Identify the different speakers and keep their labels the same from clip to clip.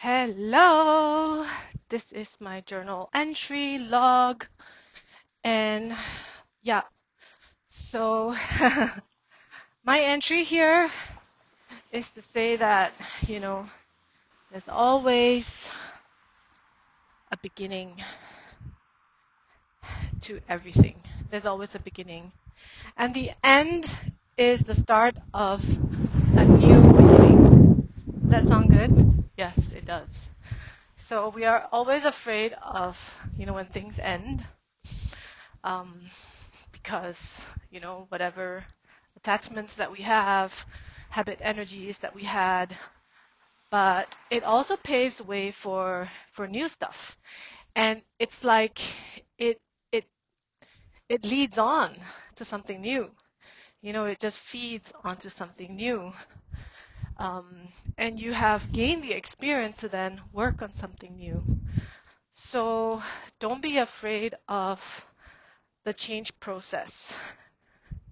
Speaker 1: Hello, this is my journal entry log, and yeah, so my entry here is to say that, you know, there's always a beginning to everything. There's always a beginning. And the end is the start of a new beginning. Does that sound good? Yes, it does. So we are always afraid of, you know, when things end. Um, because, you know, whatever attachments that we have, habit energies that we had, but it also paves way for for new stuff. And it's like it it it leads on to something new. You know, it just feeds onto something new. Um, and you have gained the experience to then work on something new. So don't be afraid of the change process.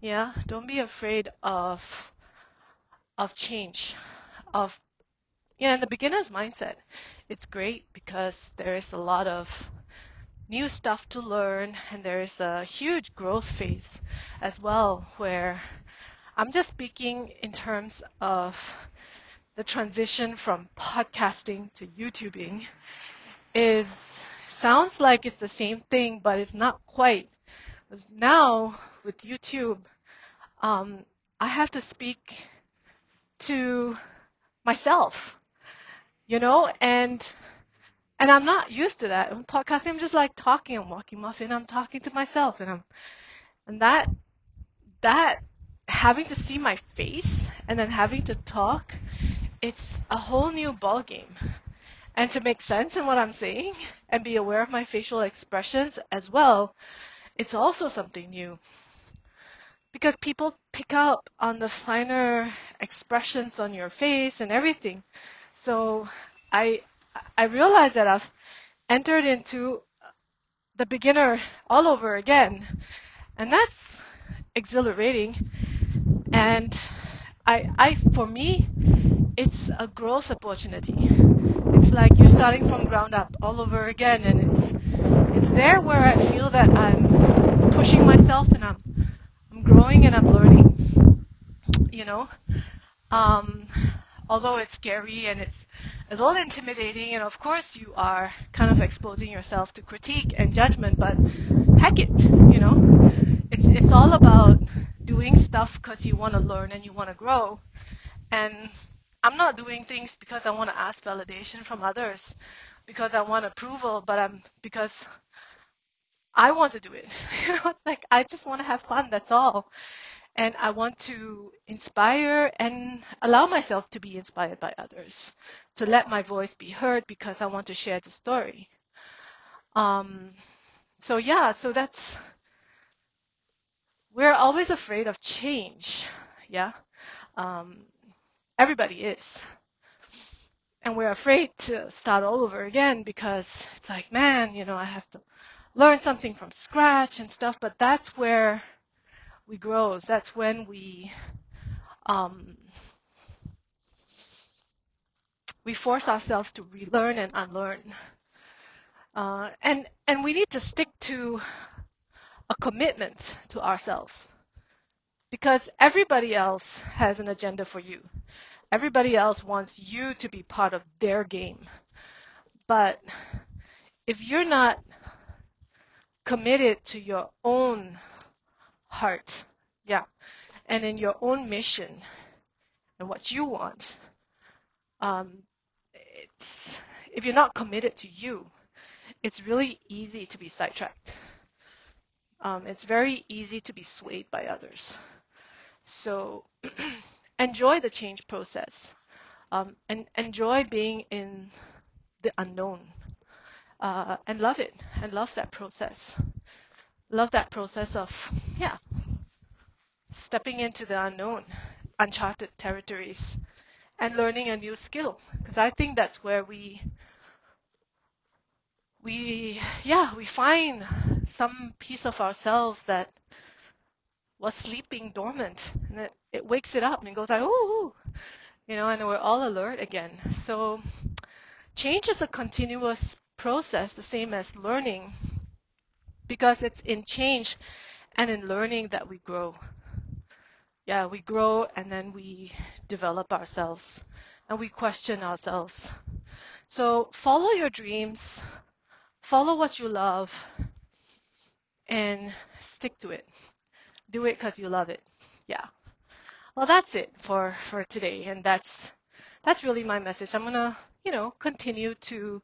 Speaker 1: Yeah, don't be afraid of of change, of know, in the beginner's mindset. It's great because there is a lot of new stuff to learn and there is a huge growth phase as well where I'm just speaking in terms of the transition from podcasting to YouTubing is sounds like it's the same thing, but it's not quite. Because now with YouTube, um, I have to speak to myself, you know, and and I'm not used to that. In podcasting, I'm just like talking. I'm walking muffin. I'm talking to myself, and I'm and that that having to see my face and then having to talk, it's a whole new ball game. And to make sense in what I'm saying and be aware of my facial expressions as well, it's also something new. Because people pick up on the finer expressions on your face and everything. So I I realize that I've entered into the beginner all over again. And that's exhilarating. And I, I, for me, it's a growth opportunity. It's like you're starting from ground up all over again, and it's, it's there where I feel that I'm pushing myself and I'm, I'm growing and I'm learning. You know, um, although it's scary and it's a little intimidating, and of course you are kind of exposing yourself to critique and judgment, but heck it, you know, it's it's all about doing stuff because you want to learn and you want to grow. And I'm not doing things because I want to ask validation from others, because I want approval, but I'm because I want to do it. You know, it's like I just want to have fun. That's all. And I want to inspire and allow myself to be inspired by others, to let my voice be heard because I want to share the story. Um, so yeah, so that's we're always afraid of change. Yeah. Um, everybody is. And we're afraid to start all over again because it's like, man, you know, I have to learn something from scratch and stuff. But that's where we grow. That's when we, um, we force ourselves to relearn and unlearn. Uh, and, and we need to stick to a commitment to ourselves because everybody else has an agenda for you. Everybody else wants you to be part of their game. But if you're not committed to your own heart, yeah, and in your own mission and what you want, um, it's if you're not committed to you, it's really easy to be sidetracked. Um, it's very easy to be swayed by others. So enjoy the change process um, and enjoy being in the unknown uh, and love it and love that process. Love that process of, yeah, stepping into the unknown, uncharted territories, and learning a new skill. Because I think that's where we, we, yeah, we find some piece of ourselves that was sleeping dormant, and it, it wakes it up and it goes like, ooh, you know, and we're all alert again. So change is a continuous process, the same as learning, because it's in change and in learning that we grow. Yeah, we grow and then we develop ourselves and we question ourselves. So follow your dreams, follow what you love, and stick to it. Do it because you love it. Yeah. Well, that's it for for today, and that's that's really my message. I'm gonna, you know, continue to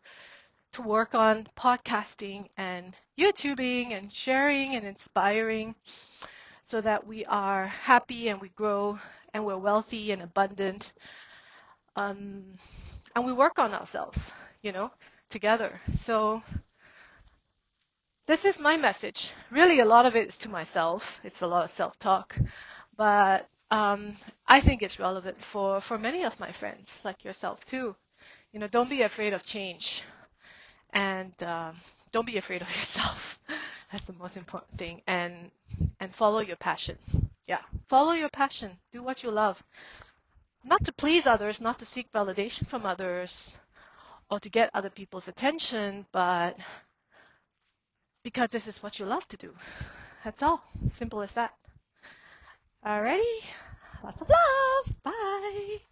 Speaker 1: to work on podcasting and YouTubing and sharing and inspiring so that we are happy and we grow and we're wealthy and abundant. Um, and we work on ourselves, you know, together. So this is my message. Really, a lot of it is to myself. It's a lot of self-talk, but um, I think it's relevant for for many of my friends, like yourself too. You know, don't be afraid of change, and um, don't be afraid of yourself. That's the most important thing, and and follow your passion. Yeah, follow your passion. Do what you love. Not to please others, not to seek validation from others, or to get other people's attention, but because this is what you love to do. That's all. Simple as that. Alrighty. Lots of love. Bye.